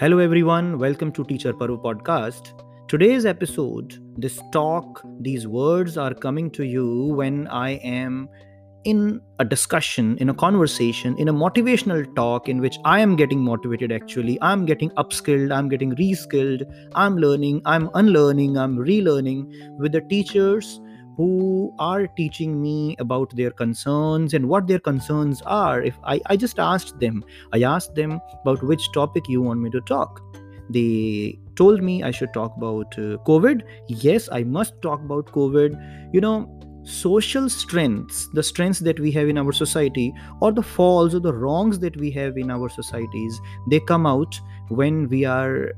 Hello, everyone. Welcome to Teacher Paru podcast. Today's episode, this talk, these words are coming to you when I am in a discussion, in a conversation, in a motivational talk in which I am getting motivated actually. I'm getting upskilled, I'm getting reskilled, I'm learning, I'm unlearning, I'm relearning with the teachers who are teaching me about their concerns and what their concerns are if I, I just asked them i asked them about which topic you want me to talk. They told me i should talk about uh, covid. Yes i must talk about covid. You know social strengths the strengths that we have in our society or the falls or the wrongs that we have in our societies they come out when we are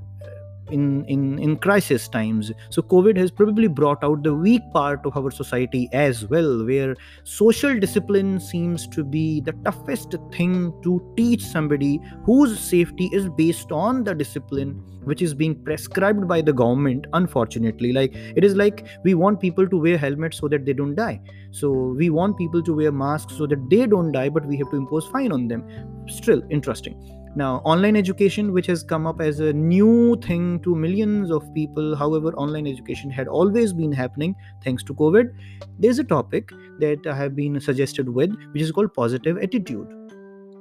in, in, in crisis times. So, COVID has probably brought out the weak part of our society as well, where social discipline seems to be the toughest thing to teach somebody whose safety is based on the discipline which is being prescribed by the government unfortunately. Like it is like we want people to wear helmets so that they don't die. So we want people to wear masks so that they don't die but we have to impose fine on them. Still interesting now online education which has come up as a new thing to millions of people however online education had always been happening thanks to covid. There's a topic that i have been suggested with which is called positive attitude.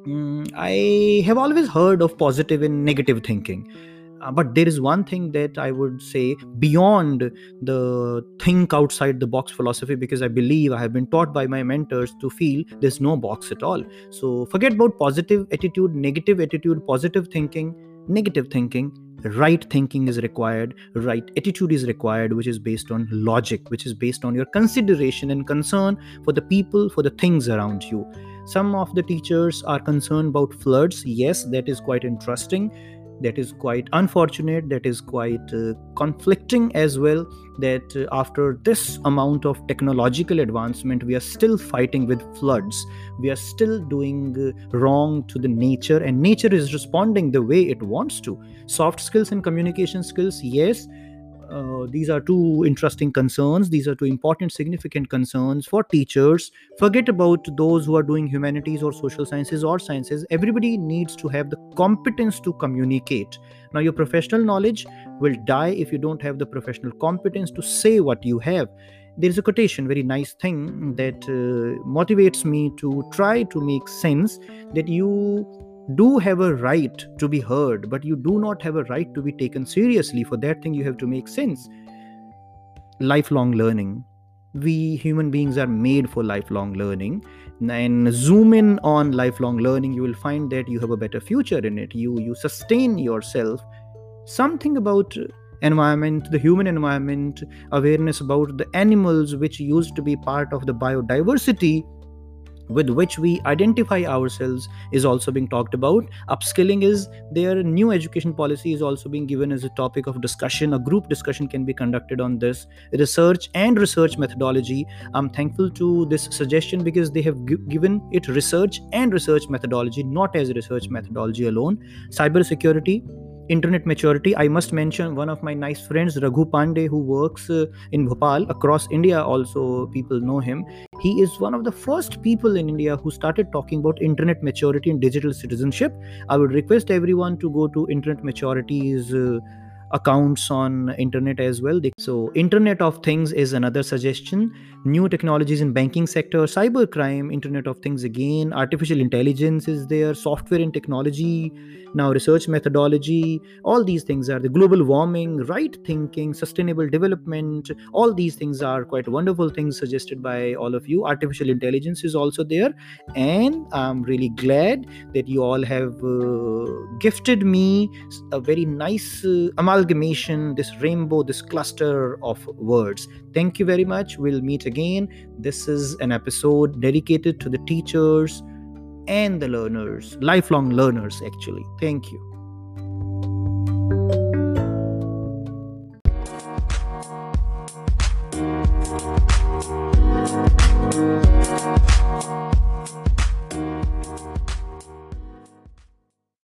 Mm, i have always heard of positive and negative thinking uh, but there is one thing that i would say beyond the think outside the box philosophy because i believe i have been taught by my mentors to feel there's no box at all. So forget about positive attitude negative attitude positive thinking negative thinking. Right thinking is required right attitude is required which is based on logic which is based on your consideration and concern for the people for the things around you. Some of the teachers are concerned about floods. Yes that is quite interesting that is quite unfortunate that is quite uh, conflicting as well that uh, after this amount of technological advancement we are still fighting with floods. We are still doing uh, wrong to the nature and nature is responding the way it wants to. Soft skills and communication skills yes uh, these are two interesting concerns. These are two important, significant concerns for teachers. Forget about those who are doing humanities or social sciences or sciences. Everybody needs to have the competence to communicate. Now, your professional knowledge will die if you don't have the professional competence to say what you have there is a quotation very nice thing that uh, motivates me to try to make sense that you do have a right to be heard, but you do not have a right to be taken seriously. For that thing, you have to make sense. Lifelong learning. We human beings are made for lifelong learning. And zoom in on lifelong learning, you will find that you have a better future in it. You you sustain yourself. Something about environment, the human environment, awareness about the animals which used to be part of the biodiversity with which we identify ourselves is also being talked about. Upskilling is their new education policy is also being given as a topic of discussion. A group discussion can be conducted on this research and research methodology. I'm thankful to this suggestion because they have g- given it research and research methodology not as research methodology alone. Cyber security internet maturity i must mention one of my nice friends raghu pandey who works uh, in bhopal across india also people know him. He is one of the first people in india who started talking about internet maturity and digital citizenship. I would request everyone to go to internet maturity's uh, accounts on internet as well. So internet of things is another suggestion. New technologies in banking sector cyber crime internet of things again artificial intelligence is there software and technology now research methodology all these things are the global warming right thinking sustainable development all these things are quite wonderful things suggested by all of you. Artificial intelligence is also there. And i'm really glad that you all have uh, gifted me a very nice uh, amalgamation this rainbow this cluster of words thank you very much we'll meet again. This is an episode dedicated to the teachers and the learners, lifelong learners, actually. Thank you.